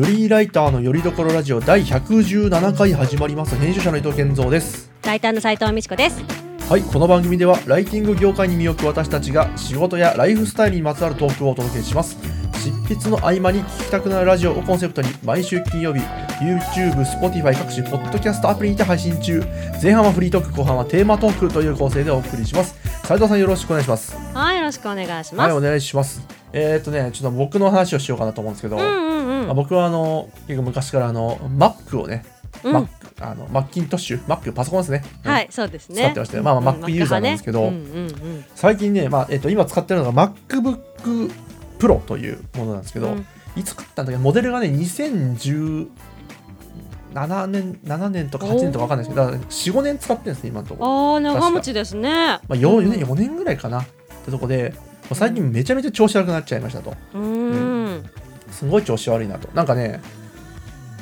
フリーライターのよりどころラジオ第117回始まります。編集者の伊藤健三です。ライターの斉藤美智子です。はいこの番組ではライティング業界に身を置く私たちが仕事やライフスタイルにまつわるトークをお届けします。執筆の合間に聞きたくなるラジオをコンセプトに毎週金曜日 YouTube、Spotify 各種ポッドキャストアプリにて配信中。前半はフリートーク後半はテーマトークという構成でお送りします。斉藤さんよろしくお願いします。はい、よろしくお願いします。はいお願いします。えー、っとねちょっと僕の話をしようかなと思うんですけど、うんうんうん。まあ僕はあの結構昔からあの Mac をね、うん。Mac あのマッキントッシュ Mac パソコンですね、はい、そうですね。使ってましたよ。まあまあうん Mac ユーザーなんですけど。最近ね、まあえっと今使ってるのが MacBook Pro というものなんですけど、うん。いつ買ったんだっけ？どモデルがね2017年7年とか8年とか分かんないですけど45年使ってるんですね今のところ、ああ、長持ちですね。まあ、4, 年4年ぐらいかなってとこで最近めちゃめちゃ調子悪くなっちゃいましたと。うーん。すごい調子悪いなと。なんかね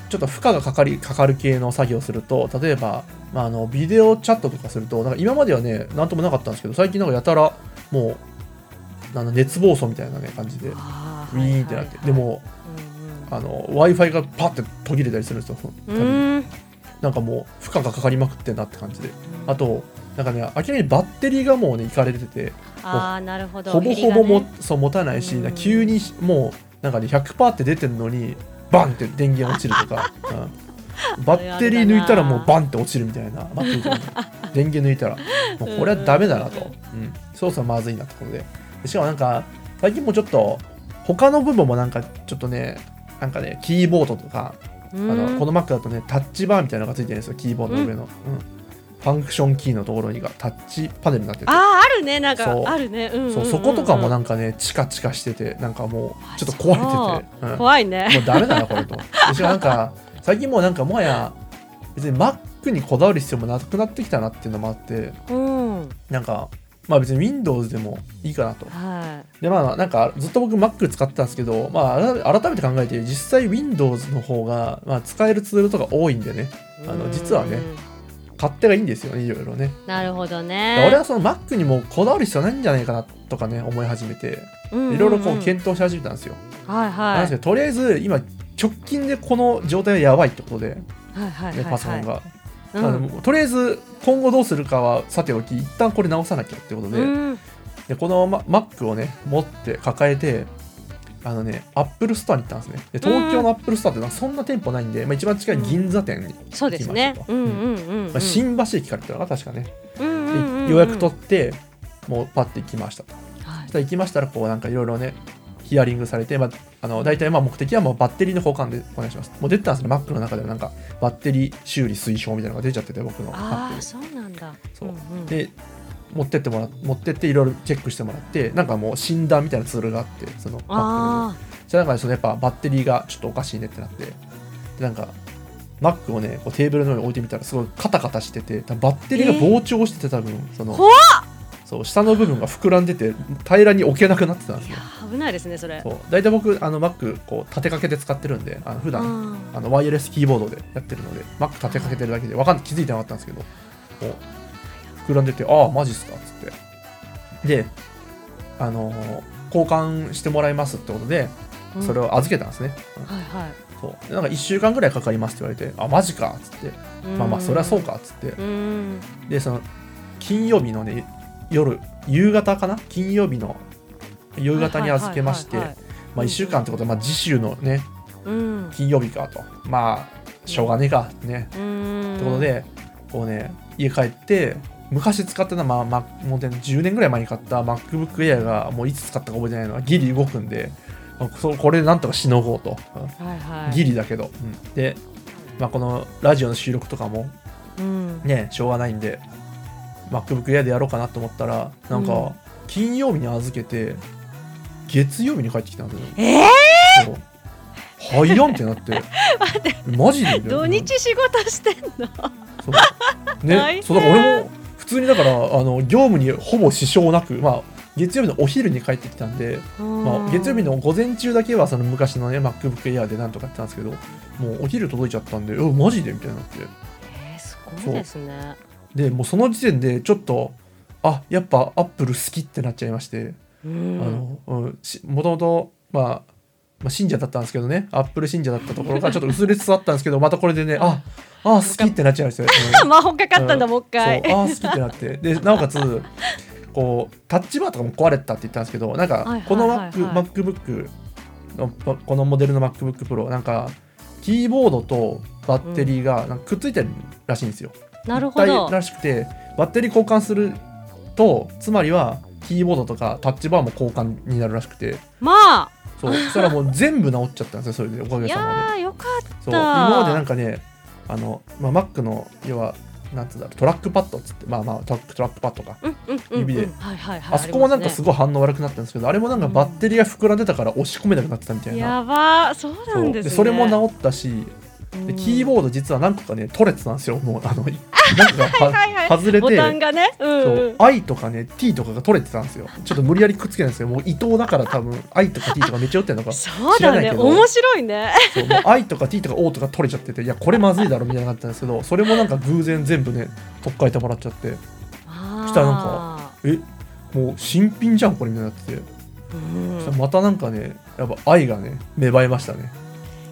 ちょっと負荷がかかりかかる系の作業をすると例えば、まあ、あのビデオチャットとかするとなんか今まではねなんともなかったんですけど最近なんかやたらもうあの熱暴走みたいなね感じでウあィーンってなって、で、もあの w i f i がパッて途切れたりするんですようん。なんかもう負荷がかかりまくってんなって感じで。あとなんかね明らかにバッテリーがもうねいかれててああ、なるほど。ほぼほぼも、ね。そう持たないし、うん急にもうなんかね100%って出てるのにバンって電源落ちるとか、うん。バッテリー抜いたらもうバンって落ちるみたいな。バッテリー電源抜いたら。もうこれはダメだなと、うん、操作まずいなってことで。でしかもなんか最近もちょっと他の部分もなんかちょっとねなんかねキーボードとかああのこの Mac だとねタッチバーみたいなのがついてるんですよキーボードの上の、うんファンクションキーのところにがタッチパネルになっててああ、あるね、なんかあるね。うん。そうそことかもなんかねチカチカしててなんかもうちょっと壊れてて、うんも怖いね。うダメだなこれと思ってしかもなんか最近もうなんかもはや別に Mac にこだわる必要もなくなってきたなっていうのもあってうん。なんかまあ別に Windows でもいいかなとはでまあなんかずっと僕 Mac 使ってたんですけどまあ改改めて考えて実際 Windows の方が、まあ、使えるツールとか多いんでねい。あのうん実はね。勝手がいいんですよねいろいろねなるほどね。俺はその Mac にもこだわる必要ないんじゃないかなとかね思い始めてうんうんうんいろいろこう検討し始めたんですよ。はいはい。とりあえず今直近でこの状態はやばいってことで、はいはいはいね、はい。パソコンが、うん。とりあえず今後どうするかはさておき一旦これ直さなきゃってことで,、うんでこの、ま、Mac をね持って抱えてあのね Apple ストアに行ったんですね。で東京の Apple ストアってのはそんな店舗ないんで、まあ、一番近い銀座店に、そうですね行きました。と。うんうんうんうん。まあ、新橋駅から行ったのが確かね、予約取ってもうパッて行きましたと。はい。そしたら行きましたらこうなんかいろいろねヒアリングされて、まあ、あの大体まあ目的はもうバッテリーの交換でお願いします。もう出てたんですね Mac の中ではなんかバッテリー修理推奨みたいなのが出ちゃってて僕のあ Mac あ、にそうなんだ。そう。うんうん。で持ってってもらっ持ってっていろいろチェックしてもらってなんかもう診断みたいなツールがあってその Mac のあじゃあなんかそのやっぱバッテリーがちょっとおかしいねってなって。でなんか Mac をねこうテーブルの上に置いてみたらすごいカタカタしててバッテリーが膨張してて多分。そのそう下の部分が膨らんでて平らに置けなくなってたんですいよや危ないですねそれ。そう。大体僕あの Mac こう立てかけて使ってるんであの普段うん。あのワイヤレスキーボードでやってるので Mac 立てかけてるだけでわかん気づいてなかったんですけどこう膨らんでてああマジっすか？っつって。であのー交換してもらいますってことでうん。それを預けたんですね、うんはいはい。そう。でなんか1週間ぐらいかかりますって言われてあマジか。っつって。まあまあそれはそうか。っつって。うん。でその金曜日のね夜夕方かな？金曜日の夕方に預けましてはいはいはい。まあ1週間ってことはまあ次週のねうん。金曜日かと。まあしょうがねえか。ね。うん。ってことでこうね家帰って昔使ってたまあ、まあ、もうね10年ぐらい前に買った MacBook Air がもういつ使ったか覚えてないのはギリ動くんでこれでなんとかしのごうと、うんはいはい。ギリだけど、うん。で、まあ、このラジオの収録とかもうん。ねしょうがないんで MacBook Air でやろうかなと思ったらなんうん。か金曜日に預けて月曜日に帰ってきたんですよ。ええそう。早っってなって。マジで土日仕事してんの？ねそうだから俺も普通にだからあの業務にほぼ支障なくまあ月曜日のお昼に帰ってきたんで、まあ、月曜日の午前中だけはその昔のね MacBook Air でなんとかやってたんですけどもうお昼届いちゃったんで「えマジで?」みたいになってえー、すごいですね。でもうその時点でちょっとあやっぱアップル好きってなっちゃいまして、もともとまあまあ、信者だったんですけどね。アップル信者だったところがちょっと薄れつつあったんですけどまたこれでねああ好きってなっちゃうんですよ、う ん魔法かかったんだ、もう一回。あー好きってなって。でなおかつこうタッチバーとかも壊れてたって言ったんですけどなんかこの MacBook のこのモデルの MacBook Pro なんかキーボードとバッテリーがなんかくっついてるらしいんですよ、なるほど。らしくてバッテリー交換するとつまりはキーボードとかタッチバーも交換になるらしくて。まあそう。そしたらもう全部治っちゃったんですよそれでおかげさまで。よかっそう。た今までなんかねあの、まあ、Mac の要はなんつうんだろうトラックパッドっつってまあまあトラックトラックパッドか。たうんうんうん。指で。うんはいはいはいあそこもなんかすごごい反応悪くなったんですけどあれもなんかバッテリーが膨らんでたから押し込めなくなってたみたいな。やばーそうなそんですね。それも治ったしでキーボード実は何個かね取れてたんですよ。もうあのなんかははいはい外れて。ボタンがね。うんそう。うん I とかね T とかが取れてたんですよ。ちょっと無理やりくっつけないんですよ。もう伊藤だから多分 I とか T とかめっちゃ打ってんのか。そうだね。知らないけど。面白いね。そう。もう I とか T とか O とか取れちゃってていやこれまずいだろみたいになったんですけどそれもなんか偶然全部ね取っ替えてもらっちゃって。そしたらなんかえもう新品じゃんこれみたいになってて、そしたらまたなんかねやっぱ愛がね芽生えましたね。い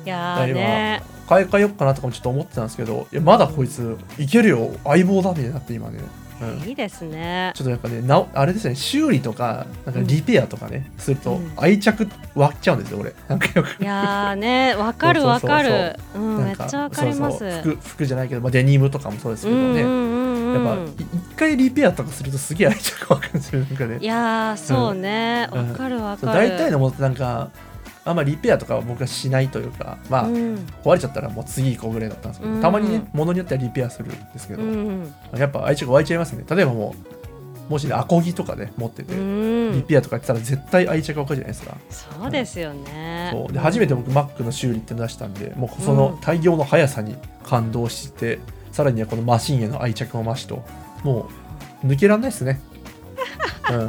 やーね。買い替えよっかなとかもちょっと思ってたんですけどいやまだこいついけるよ。相棒だみたいになって今ね、うん、いいですね。ちょっとやっぱねなおあれですね。修理とかなんかリペアとかね、するとうん愛着湧っちゃうんですよ俺。なんかよく。いやーねわかるわかる。うんめっちゃわかります。服服じゃないけど、まあ、デニムとかもそうですけどね、うんうんうんやっぱ一回リペアとかするとすげえ愛着湧くんですよなんかね。いやーそうね。わうん。かるわかる。大体のもなんかあんまリペアとかは僕はしないというかまあ、うん。壊れちゃったらもう次行こうぐらいだったんですけど、うん。たまにね物によってはリペアするんですけど、うん。やっぱ愛着湧いちゃいますね。例えばもうもしねアコギとかね持ってて、うん。リペアとかやってたら絶対愛着湧くじゃないですか、そうですよね。そう。で初めて僕 Mac の修理って出したんでもうその対応の速さに感動して、さらにはこのマシンへの愛着も増しともう抜けらんないですね、うん、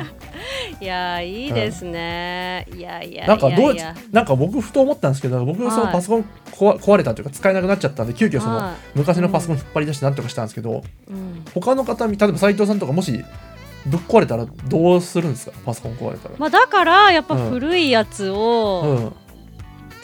いやーいいですね。い。やいやなんかどうなんか僕ふと思ったんですけど僕そのはい。パソコン壊壊れたというか使えなくなっちゃったんで急遽そのは昔のパソコン引っ張り出してなんとかしたんですけど、いうん。他の方例えば斉藤さんとかもしぶっ壊れたらどうするんですか？パソコン壊れたら、まあだからやっぱうん。古いやつうをん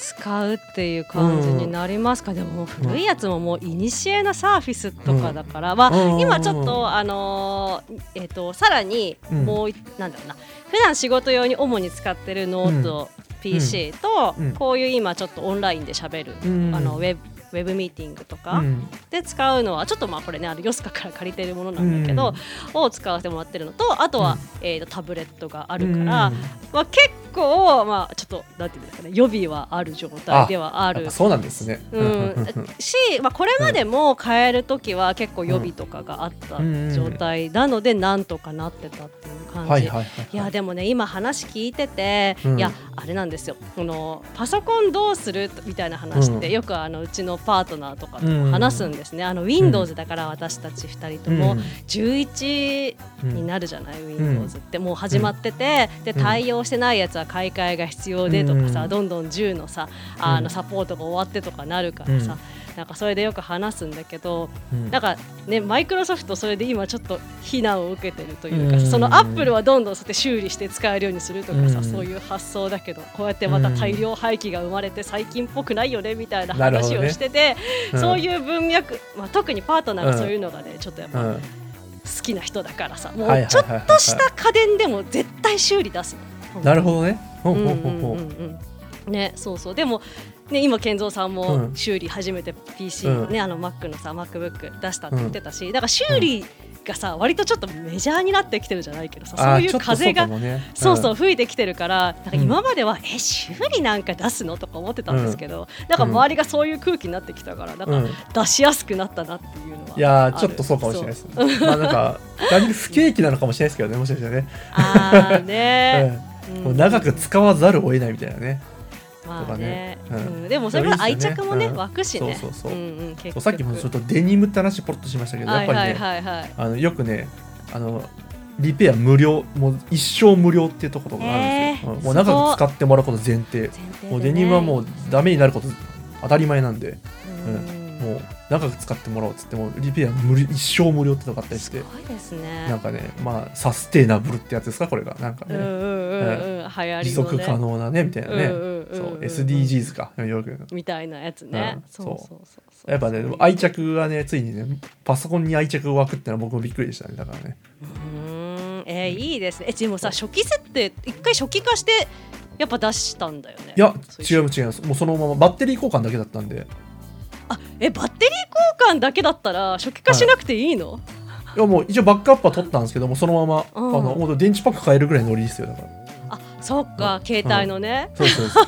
使うっていう感じになりますか、でももう古いやつももういにしえなサーフィスとかだから、まあうん今ちょっとあのーえっ、とさらにうん。もうい、なんだろうな。普段仕事用に主に使ってるノート、PC と、うん。こういう今ちょっとオンラインで喋る、うん。あのウェブウェブミーティングとか、うん。で使うのはちょっとまあこれねあのヨスカから借りてるものなんだけど、を使わせてもらってるのとあとは、えー、とタブレットがあるから、うん。まあ、結構まあちょっとなんていうんですかね予備はある状態ではある。そうなんですね。うん、し、まあ、これまでも変える時は結構予備とかがあった状態なのでなんとかなってたっていう感じ、はいはいはい。い。やでもね今話聞いてて、うん。いやあれなんですよ。このパソコンどうするみたいな話って、うん。よくあのうちのパートナーとかとも話すんですね、あの Windows だから私たち2人とも11になるじゃない、Windows ってもう始まってて、で対応してないやつは買い替えが必要でとかさ、うん。どんどん10のさあうんのサポートが終わってとかなるからさ、なんかそれでよく話すんだけど、うん。なんかねマイクロソフトそれで今ちょっと非難を受けてるというか、うん。そのアップルはどんどんそうやって修理して使えるようにするとかさ、うん。そういう発想だけどこうやってまた大量廃棄が生まれて最近っぽくないよねみたいな話をしてて、うん。そういう文脈、まあ、特にパートナーがそういうのがね、ちょっとやっぱ好うんきな人だからさもうちょっとした家電でも絶対修理出すの。なるほどね。ほうんううほう。ねそうそう。でもね今健三さんうもん。修理初めて PC、うん。ねあの Mac のさ MacBook 出したって言ってたし、だから修理がさ割とちょっとメジャーになってきてるじゃないけどさそういう風がそうかもね。そうそううん吹いてきてるからなんか今までは、え修理なんか出すの？とか思ってたんですけど、なんか周りがそういう空気になってきたからなんかうん。出しやすくなったなっていうのは。いやちょっとそうかもしれないですね。まあなんか単に不景気なのかもしれないですけどねもしかしたらね。あーね、長く使わざるを得ないみたいなね。まあとかねね、うん。うんでもそれから愛着もねうん湧くしね。そうそうそう。さっきもちょっとデニムって話ポロッとしましたけどやっぱりね、はいはい。はいはい。あのよくねあのリペア無料もう一生無料っていうところがあるんですよ、もう長く使ってもらうこと前提。もうデニムはもうダメになること当たり前なんで、うんもう長く使ってもらおうっつってもリペア無理一生無料ってのがあったりして。すごいですね。なんかねまあサステイナブルってやつですかこれが。なんかね、うん持続可能なねみたいなね、うんうんうんうんそう SDGs かよくみたいなやつね、うん。そうそうそうそう。やっぱね愛着がねついにねパソコンに愛着が湧くってのは僕もびっくりでしたねだからね。うーん。えーいいですね。えでもさ初期設定一回初期化してやっぱ出したんだよね。いやそう違う違います。もうそのままバッテリー交換だけだったんで。あえバッテリー交換だけだったら初期化しなくていいの、い。やもう一応バックアップは取ったんですけどもそのまま、うん。あの本当電池パック変えるぐらいのノリですよだから。あそっか、携帯のね、そうそうそう、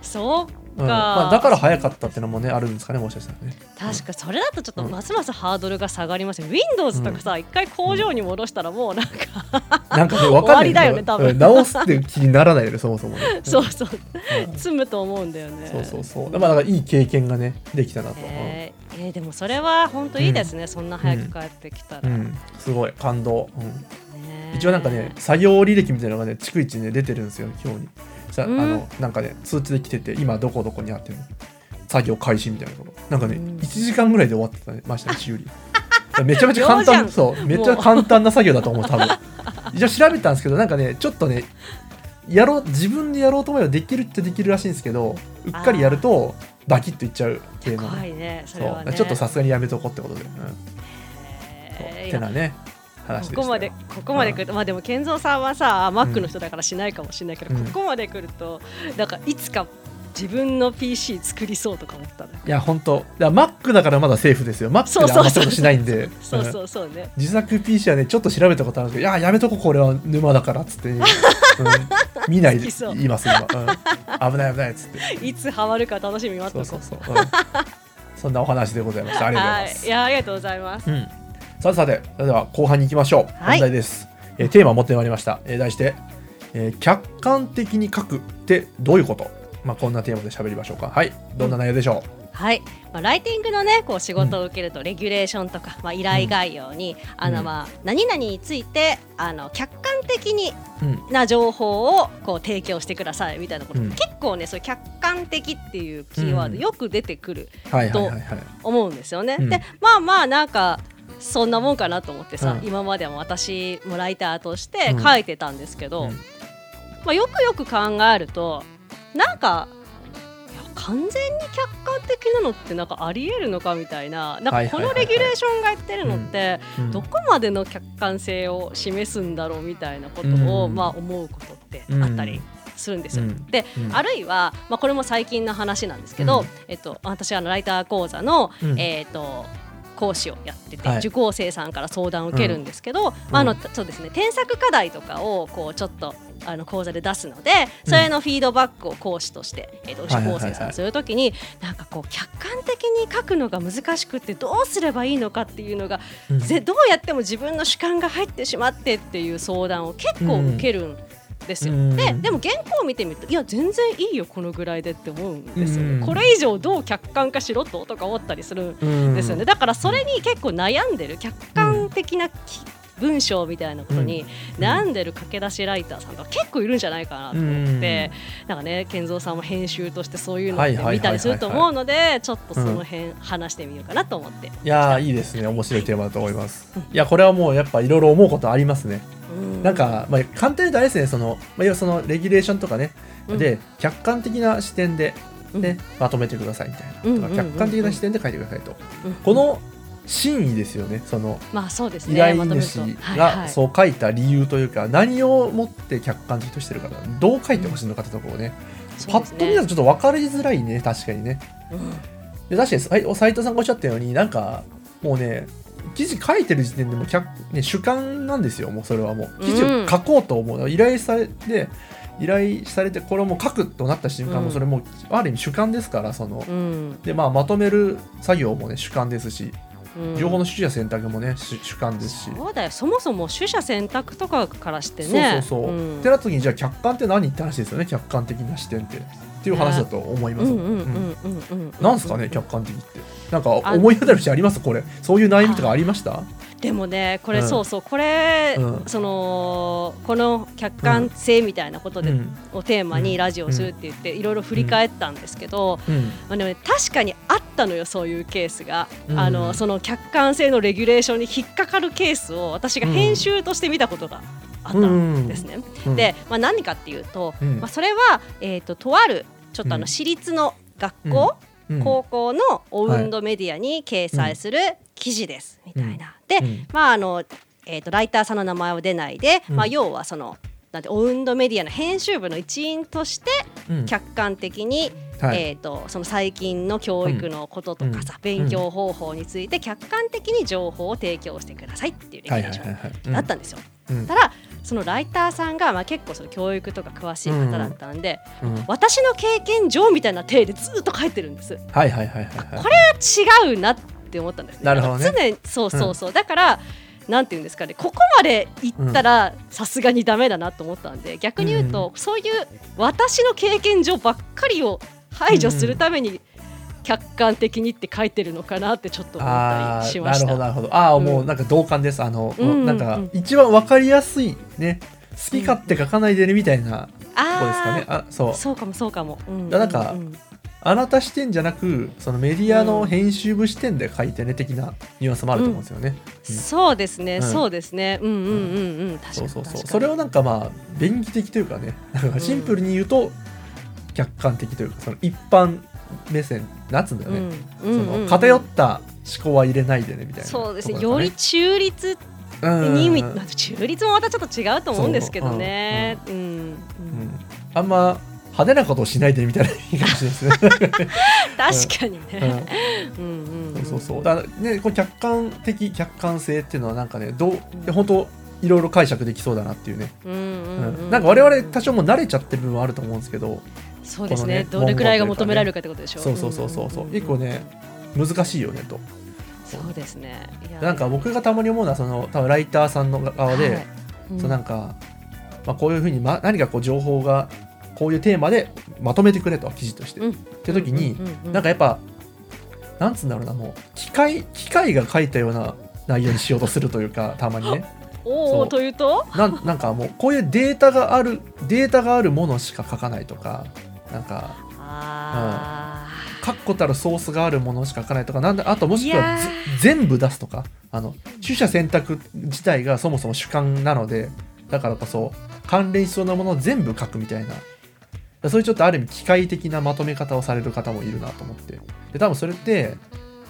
そっか、うん。まあ、だから早かったっていうのもねあるんですかねもしかしたらね。確かそれだとちょっとうん。ますますハードルが下がりますよ Windows とかさ、一回工場に戻したらもうなんか、なんかね分かんない。よね多分。うん。直すって気にならないよねそもそもね、う んそうそう。うん。積むと思うんだよね。そうそうそう。まあだからいい経験がねできたなと、えーえーでもそれは本当いいですね、そんな早く帰ってきたら、すごい。感動、うん。ね一応なんかね作業履歴みたいなのがね逐一ね出てるんですよ今日にさあうん。のなんかね通知で来てて今どこどこにあって作業開始みたいなと。こなんかね、うん。1時間ぐらいで終わってましたね 修理。めちゃめちゃ簡単そう。めっちゃ簡単な作業だと思う多分。一応調べたんですけどなんかねちょっとねやろう自分でやろうと思えばできるってできるらしいんですけどうっかりやるとバキッといっちゃう系の怖ねいねそそう。ちょっとさすがにやめとこうってことで、うん。えー。ってなね話ここまでここまで来ると、まあでも健三さんはさ Mac の人だからしないかもしれないけど、うん。ここまで来るとなんかいつか自分の PC 作りそうとか思ったね。いや本当。だ Mac だからまだセーフですよ。Mac であんまことしないんで。そううんそうそうね。自作 PC はねちょっと調べたことあるんですけどいややめとここれは。沼だからっつって、うん。見ないで言います今、うん。危ない危ないっつって。いつハマるか楽しみに待っそうそうそう、うん。そんなお話でございました。ありがとうございます、はい。いやありがとうございます。うん、さてさてそれでは後半に行きましょう、はい。本題です、えーテーマを持ってまいりました、えー題して、えー客観的に書くってどういうこと？まあこんなテーマで喋りましょうか。はい。どんな内容でしょはい、まあ、ライティングのねこう仕事を受けるとレギュレーションとか、まあ、依頼概要に、あのうん。まあ何々についてあの客観的にう、うん。な情報をこう提供してくださいみたいなこと、うん。結構ねそう客観的っていうキーワードうん。よく出てくるはいはいはいはい。思うんですよね。うん。でまあまあなんかそんなもんかなと思ってさ、うん。今までも私もライターとしてうん。書いてたんですけど、うん。まあ、よくよく考えるとなんか完全に客観的なのってなんかありえるのかみたいななんかこのレギュレーションが言ってるのってうん。どこまでの客観性を示すんだろうみたいなことを、うん。まあ、思うことってあったりするんですよ。うん。で、うん。あるいは、まあ、これも最近の話なんですけど、うん。えっと、私はあのライター講座の、うん。えっと講師をやってて、はい。受講生さんから相談を受けるんですけど、まああのそうですね、添削課題とかをこうちょっとあの講座で出すのでそれのフィードバックを講師として、えっと受講生さんするときになんかこう客観的に書くのが難しくってどうすればいいのかっていうのが、うん。ぜどうやっても自分の主観が入ってしまってっていう相談を結構受けるんですよ。うんででも原稿を見てみるといや全然いいよこのぐらいでって思うんですよね。うんこれ以上どう客観化しろととか思ったりするんうんですよね。だからそれに結構悩んでる客観的なき文章みたいなことに悩ん。でる駆け出しライターさんとか結構いるんじゃないかなと思って、なんかね健三さんも編集としてそういうのって見たりすると思うのでちょっとその辺話してみようかなと思って。いやーいいですね。面白いテーマだと思います。いやこれはもうやっぱいろいろ思うことありますね。うん。なんか、まあ、簡単に言うとあれですねその、まあ、要はそのレギュレーションとかね、うん。で客観的な視点で、ねうん。まとめてくださいみたいな、うんうん。うん。うん。とか客観的な視点で書いてくださいと、うん。この真意ですよねそのまあそうですね依頼主がいそう書いた理由というか何をもって客観的としてるかどう書いてほしいのかってところをね、パッと見だとちょっと分かりづらいね確かにね。うん。で確かにさい斉藤さんがおっしゃったようになんかもうね記事書いてる時点でもう客、ね、主観なんですよもうそれはもう。記事を書こうと思う、依頼されて依頼されてこれをもう書くとなった瞬間、うん。もうそれもうある意味主観ですからその、うん。でまあまとめる作業もね主観ですし。うん情報の取捨選択もね主主観ですし、そうだよ。そもそも取捨選択とかからしてね。そうそうそう、ん。ってなった時にじゃあ客観って何って話ですよね。客観的な視点って。っていう話だと思います、うん。うんうんうんうんうんなんすかね客観的って。なんかあ思い当たる節あります？これ。そういう悩みとかありました？ででもねこれ、そうそうこれ、そのこの客観性みたいなことで、をテーマにラジオするって言って、いろいろ振り返ったんですけど、まあね、確かにあったのよそういうケースが、あのその客観性のレギュレーションに引っかかるケースを私が編集として見たことがあったんですね。で、まあ、何かっていうと、まあ、それは、えーと、とあるちょっとあの私立の学校、高校のオウンドメディアに掲載する記事です、みたいな。で、まああのえーと、ライターさんの名前は出ないで、まあ、要はそのなんてオウンドメディアの編集部の一員として客観的に、うん、えーと、その最近の教育のこととかさ、うん、勉強方法について客観的に情報を提供してくださいっていうレギュレーションだったんですよ。ただそのライターさんが、まあ、結構その教育とか詳しい方だったんで、うん。うん、私の経験上みたいな体でずっと書いてるんです。はいはいはいはい、これは違うなって思ったんですね。なるほどね。常にそうそうそう、だからなんていうんですかね。ここまでいったらさすがにダメだなと思ったんで逆に言うと、うん、そういう私の経験上ばっかりを排除するために、客観的にって書いてるのかなってちょっと思ったりしました。なるほどなるほど。ああ、うん、もうなんか同感です。あの、うん、なんか一番わかりやすいね好き勝手書かないでねみたいなとこですかね、あそう。そうかもそうかも、うん、なんか、あなた視点じゃなくそのメディアの編集部視点で書いてね、的なニュアンスもあると思うんですよね。うん、そうですね、そうですね。うんうんうんうん。そうそうそう。それをなんかまあ便宜的というかねなんかシンプルに言うと客観的というかその一般目線なんつうんだよね、その偏った思考は入れないでねみたいな、そうですね。より中立に、うん、中立もまたちょっと違うと思うんですけどね。う。ん、うん、あんま派手なことをしないでみたいないいかもしれないですね。確かにね。うん。うん、そうそう。だからねこの客観的客観性っていうのはなんかねどう本当いろいろ解釈できそうだなっていうね。うん、なんか我々多少も慣れちゃってる部分はあると思うんですけど。そうですね。ねどれくらいが求められるかってことでしょう。そうそうそうそうそう。結構ね難しいよねと。そうですね。なんか僕がたまに思うのはその多分ライターさんの側で、はいうん、そうなんかまあこういうふうにま何かこう情報がこういうテーマでまとめてくれと記事として。うん、って時に、なんかやっぱなんつうんだろうなもう機械機械が書いたような内容にしようとするというか たまにね。おおというと？なんなんかもうこういうデータがあるデータがあるものしか書かないとかなんかあ、うん、確固たるソースがあるものしか書かないとかなんだあともしくは全部出すとかあの取捨選択自体がそもそも主観なのでだからこそ関連しそうなものを全部書くみたいな。そういうちょっとある意味機械的なまとめ方をされる方もいるなと思って。で多分それって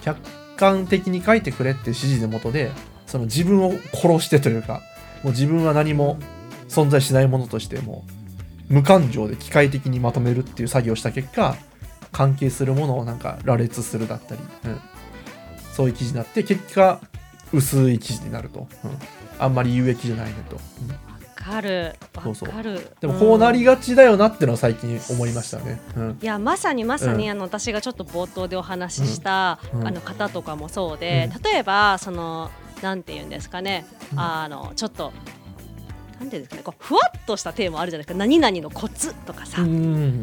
客観的に書いてくれっていう指示のもとでその自分を殺してというかもう自分は何も存在しないものとしても無感情で機械的にまとめるっていう作業をした結果関係するものをなんか羅列するだったり、うん、そういう記事になって結果薄い記事になると、うん、あんまり有益じゃないねと、うん。かる。そうそう。でもこうなりがちだよなっていうのは最近思いましたね、うん、いやまさにまさに、あの私がちょっと冒頭でお話しした、あの方とかもそうで、例えばそのなんて言うんですかね、あのちょっとなんていうんですかね、こうふわっとしたテーマあるじゃないですか。何々のコツとかさ、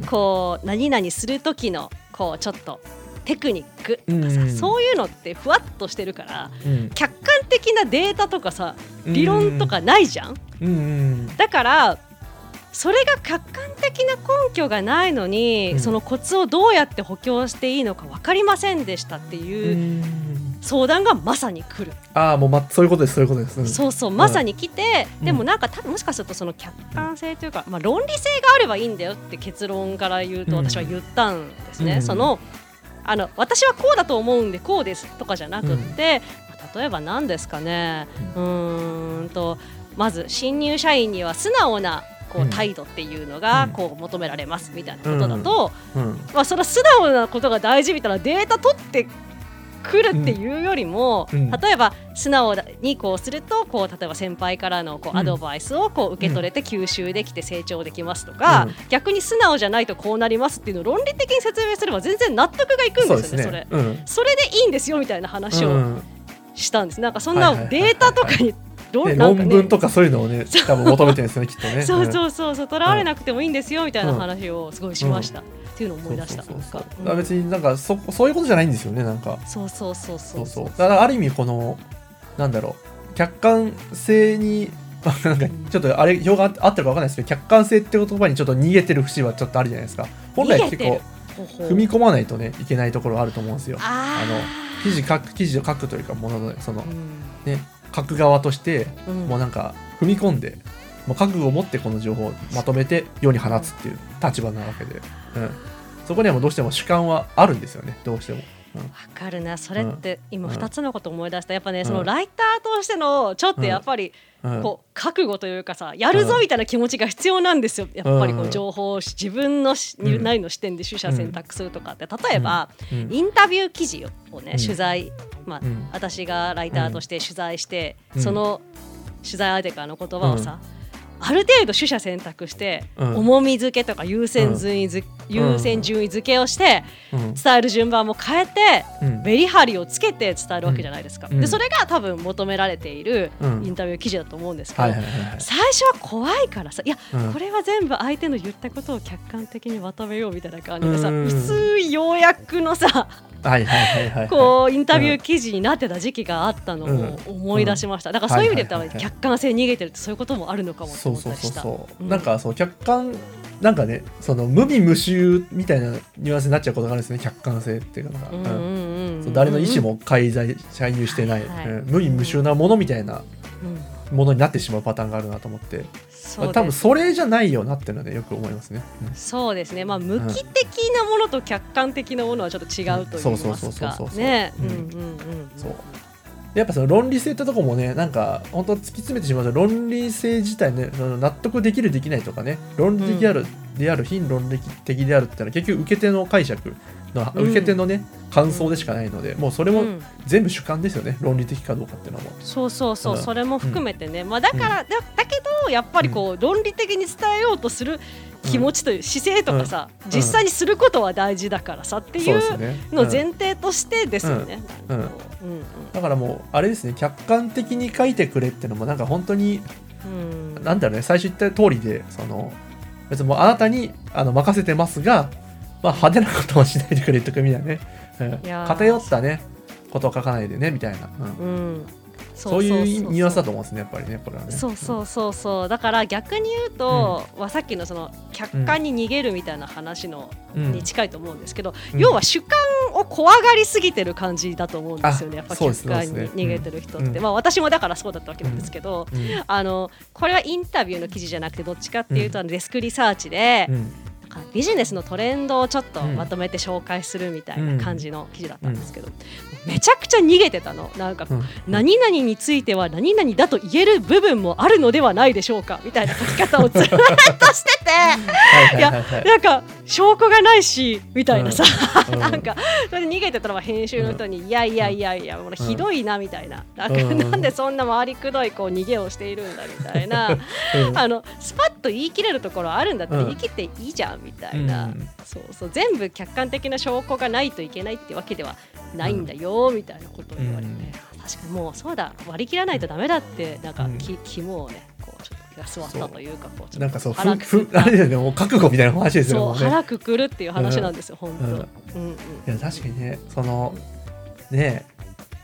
こう何々する時のこうちょっとテクニックとかさ、うん、そういうのってふわっとしてるから、うん、客観的なデータとかさ理論とかないじゃん。うん、だからそれが客観的な根拠がないのに、そのコツをどうやって補強していいのか分かりませんでしたっていう相談がまさに来る。ああもう、ま、そういうことですそういうことです、そうそうまさに来て、でもなんか多分もしかするとその客観性というか、まあ、論理性があればいいんだよって結論から言うと私は言ったんですね。そのあの私はこうだと思うんでこうですとかじゃなくって、うん、例えば何ですかね。うんとまず新入社員には素直なこう態度っていうのがこう求められますみたいなことだと、まあ、その素直なことが大事みたいなデータ取って来るっていうよりも、うん、例えば素直にこうするとこう例えば先輩からのこうアドバイスをこう受け取れて吸収できて成長できますとか、うん、逆に素直じゃないとこうなりますっていうのを論理的に説明すれば全然納得がいくんですよねそれ、うん、それでいいんですよみたいな話をしたんです。なんかそんなデータとかに論,、論文とかそういうのをね多分求めてるんですよねきっとね。そうそうそうそう。とらわれなくてもいいんですよみたいな話をすごいしました、っていうのを思い出したそうそうそう、別になんかそそういうことじゃないんですよねなんか。そうそうそうそう。そうだからある意味このなんだろう。客観性に なんかちょっとあれ表があってるか分かんないですけど客観性って言葉にちょっと逃げてる節はちょっとあるじゃないですか。本来結構踏み込まないとねいけないところあると思うんですよ。あの記事書く記事を書くというかもののその、うん、ね書く側として、うん、もうなんか踏み込んでもう覚悟を持ってこの情報をまとめて世に放つっていう立場なわけで、うん、そこにはもうどうしても主観はあるんですよね。どうしても。わ、かるな。それって今2つのこと思い出した。やっぱねそのライターとしてのちょっとやっぱりこう覚悟というかさやるぞみたいな気持ちが必要なんですよ。やっぱりこう情報を自分のなりの視点で取捨選択するとかって例えばインタビュー記事をね取材まあ私がライターとして取材してその取材相手からの言葉をさある程度取捨選択して、うん、重み付けとか優先順位づ、うん、優先順位付けをして、うん、伝える順番も変えて、メリハリをつけて伝えるわけじゃないですか、でそれが多分求められているインタビュー記事だと思うんですけど、最初は怖いからさいや、これは全部相手の言ったことを客観的にまとめようみたいな感じでさ、薄い要約のさこうインタビュー記事になってた時期があったのを思い出しました、だからそういう意味で言ったら客観性逃げてるってそういうこともあるのかもと思ったりした。そうなんかそう客観なんかねその無味無臭みたいなニュアンスになっちゃうことがあるんですね客観性っていうのが、誰の意思も介在介入してない、無味無臭なものみたいなものになってしまうパターンがあるなと思って。多分それじゃないよなっていうのはねよく思いますね、うん、そうですね。まあ無機的なものと客観的なものはちょっと違うと言いますか。ね。うん。うんうんそう。やっぱその論理性ってとこもねなんか本当突き詰めてしまうと論理性自体ね納得できるできないとかね論理的である、うん、である非論理的であるってのは結局受け手の解釈の受け手のね、うん、感想でしかないのでもうそれも全部主観ですよね、論理的かどうかっていうのもそうそうそう、それも含めてね、まあ、だから、だだけどやっぱりこう、論理的に伝えようとする気持ちという姿勢とかさ、実際にすることは大事だからさっていうの前提としてですよね。だからもうあれですね客観的に書いてくれっていうのもなんか本当に、うん、なんだろうね最初言った通りでその別にもうあなたにあの任せてますが、まあ、派手なことはしないでくれとかみたいなね、うん、偏ったね。ことを書かないでねみたいな。うん、うん。そういうニュアンスだと思うんですねやっぱりねこれはね。そうそうそうそう。だから逆に言うと、うん、さっきのその客観に逃げるみたいな話の、うん、に近いと思うんですけど、うん、要は主観を怖がりすぎてる感じだと思うんですよねやっぱ客観に逃げてる人って、ね、まあ私もだからそうだったわけなんですけど、あのこれはインタビューの記事じゃなくてどっちかっていうと、デスクリサーチで、ビジネスのトレンドをちょっとまとめて紹介するみたいな感じの記事だったんですけど、うん、めちゃくちゃ逃げてたの。なんか、うん、何々については何々だと言える部分もあるのではないでしょうか。みたいな書き方をずっとしてていやなんか証拠がないしみたいなさ、うん、なんかそれで逃げてたのは編集の人に、いやいやいやいやもうひどいなみたいな。なんか、なんでそんな回りくどいこう逃げをしているんだみたいな、あのスパッと言い切れるところあるんだって言い切っていいじゃんみたいな、うん、そうそう全部客観的な証拠がないといけないってわけではないんだよ、みたいなことを言われて、確かにもうそうだ割り切らないとだめだってなんかき、肝をねこうちょっと気が座ったというかこうなんかそう腹くあれですねもう覚悟みたいな話ですよね腹くくるっていう話なんですよ、うん、本当、うんうん、いや確かにねそのね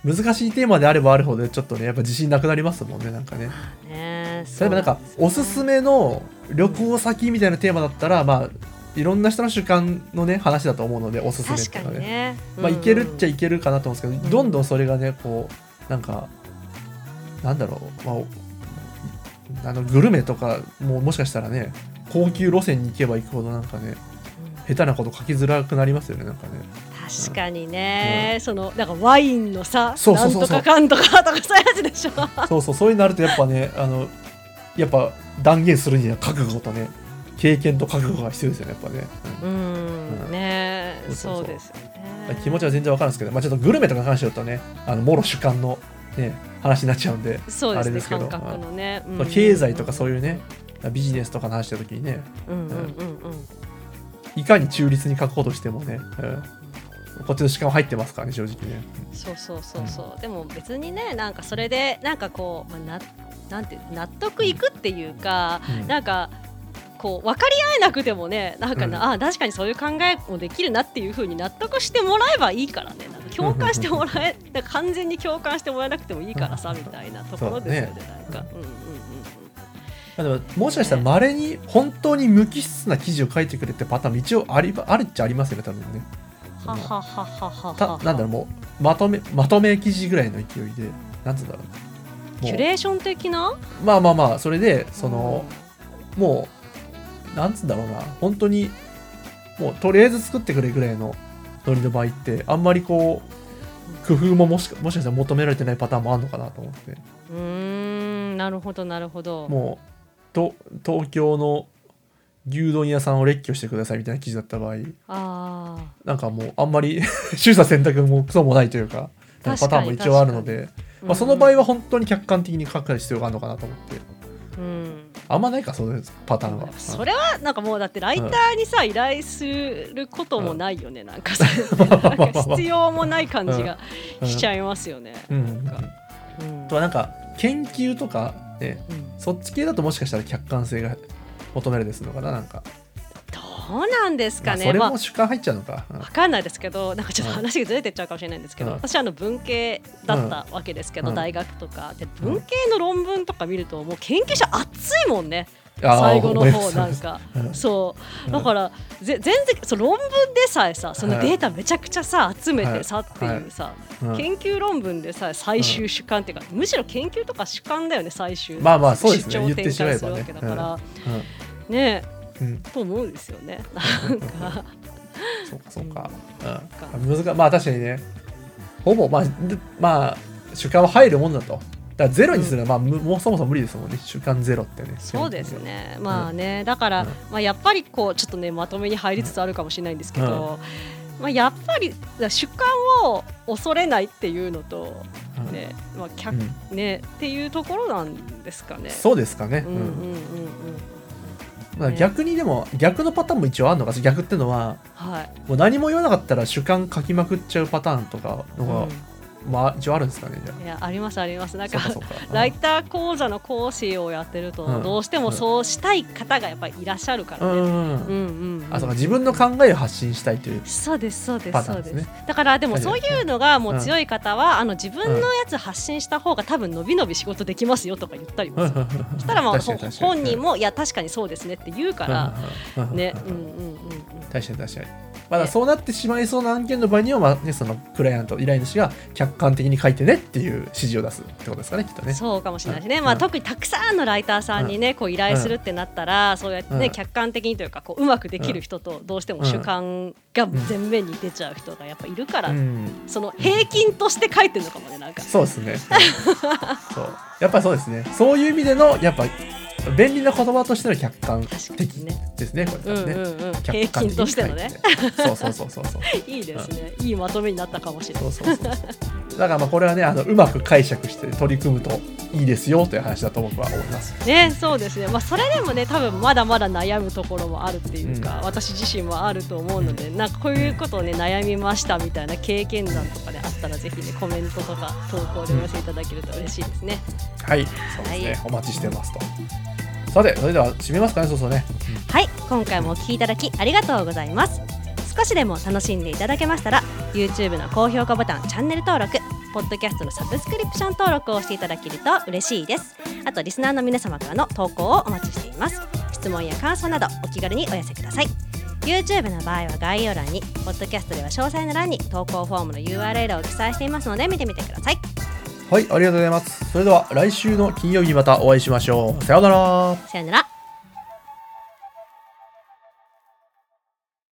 難しいテーマであればあるほどちょっとねやっぱ自信なくなりますもんねなんかね。ね例えばなんかおすすめの旅行先みたいなテーマだったらまあいろんな人の主観のね話だと思うのでおすすめっていうのはね。ね、まあいけるっちゃいけるかなと思うんですけど、どんどんそれがねこうなんかなんだろう、まあ、あのグルメとかももしかしたらね高級路線に行けば行くほどなんかね、下手なこと書きづらくなりますよねなんかね。確かにね、うん、そのなんかワインのさそうそうそうなんとかかんとかとかそういうやつでしょ。そうそうそういうなるとやっぱねあのやっぱ断言するには覚悟とね経験と覚悟が必要ですよねやっぱね。うん、うん、ね。そうですよね。気持ちは全然わかるんですけど、まあ、ちょっとグルメとか話しちゃうとねあのもろ主観の、ね、話になっちゃうんでそうです、ね、あれですけど、ね。うん、経済とかそういうねビジネスとか話した時にね、いかに中立に書こうとしてもね、うん。こっちの時間は入ってますからね正直ね。そうそうそうそう、うん、でも別にねなんかそれでなんかこう、まあ、ななんて納得いくっていうか、うん、なんかこう分かり合えなくてもねなんかな、うん、あ確かにそういう考えもできるなっていうふうに納得してもらえばいいからね。なんか共感してもらえ完全に共感してもらえなくてもいいからさみたいなところですよね、ね、なんか。うんうんうんでももしかしたらまれに本当に無機質な記事を書いてくれってパターンも一応ありあるっちゃありますよね多分ね。はははははなんだろうもうまとめまとめ記事ぐらいの勢いでなんつうんだろうキュレーション的な？まあまあまあそれでその、うん、もうなんつうんだろうな。本当にもうとりあえず作ってくれぐらいのノリの場合ってあんまりこう工夫ももしもしかしたら求められてないパターンもあるのかなと思って。うんなるほどなるほど。もうと東京の牛丼屋さんを列挙してくださいみたいな記事だった場合。あなんかもうあんまり 取捨選択もクソもないというかパターンも一応あるので、まあ、その場合は本当に客観的に書く必要があるのかなと思って。うん、あんまないかそういうパターンは。それはなんかもうだってライターにさ、うん、依頼することもないよね、うん、なんかさ。必要もない感じがしちゃいますよね、うん、なんか、とはなんか研究とかね、そっち系だともしかしたら客観性が求められるのかななんかどうなんですかね、まあ、それも主観入っちゃうのか、まあ、分かんないですけどなんかちょっと話がずれてっちゃうかもしれないんですけど、うん、私あの文系だったわけですけど、うん、大学とか。で文系の論文とか見るともう研究者熱いもんね。最後の方なんか、そう。だからぜ全然そ論文でさえさそのデータめちゃくちゃさ集めてさっていうさ、研究論文でさ最終主観っていうか、むしろ研究とか主観だよね最終。まあまあそうですね。主張展開するわけだから、ねうん、と思うんですよね。なんか。そうかそうか。うん、難まあ確かにね。ほぼまあまあ主観は入るもんだと。だゼロにするのは、まあ、もうそもそも無理ですもんね。主観ゼロってね。そうですね。まあね、だから、まあ、やっぱりこうちょっとねまとめに入りつつあるかもしれないんですけど、まあ、やっぱり主観を恐れないっていうのと、ねまあ客ねっていうところなんですかね。そうですかね。うんうんうんうんまあ、逆にでも、逆のパターンも一応あるのか。逆っていうのは、はい、もう何も言わなかったら主観書きまくっちゃうパターンとかのがまあ、一応あるんですかねいやありますあります。なんかライター講座の講師をやってると、うん、どうしてもそうしたい方がやっぱりいらっしゃるからね、うん。うんあそうか自分の考えを発信したいというそうですそうですそうです。だからでもそういうのがもう強い方は、あの自分のやつ発信した方が多分伸び伸び仕事できますよとか言ったりもする。そしたらもう本人もいや確かにそうですねって言うからね。うんうんうん。確かに確かにまだそうなってしまいそうな案件の場合には、まあね、そのクライアント依頼主が客観的に書いてねっていう指示を出すってことですかねきっとね。そうかもしれないですね、うん、まあ、特にたくさんのライターさんにね、こう依頼するってなったら、そうやってね、客観的にというかこううまくできる人とどうしても主観が前面に出ちゃう人がやっぱいるから、その平均として書いてるのかもねなんか。そうですね。そう。やっぱりそうですね。そういう意味でのやっぱ便利な言葉としての客観的ですね、これね、うんうんとしてのね。そうそうそうそうそう。いいですね、うん、いいまとめになったかもしれない。そうそうそうだからまあこれはねあのうまく解釈して取り組むといいですよという話だと僕は思います。ねそうですね。まあそれでもね多分まだまだ悩むところもあるっていうか、うん、私自身もあると思うので、うん、なんかこういうことをね悩みましたみたいな経験談とかであったらぜひねコメントとか投稿でお寄せいただけると嬉しいですね。はい、そうですね、はい、お待ちしてますと。さてそれでは締めますかねそうそうね、はい今回もお聞きいただきありがとうございます。少しでも楽しんでいただけましたら YouTube の高評価ボタンチャンネル登録ポッドキャストのサブスクリプション登録をしていただけると嬉しいです。あとリスナーの皆様からの投稿をお待ちしています。質問や感想などお気軽にお寄せください。YouTube の場合は概要欄にポッドキャストでは詳細の欄に投稿フォームの URL を記載していますので見てみてください。はいありがとうございます。それでは来週の金曜日またお会いしましょう。さようなら。さようなら。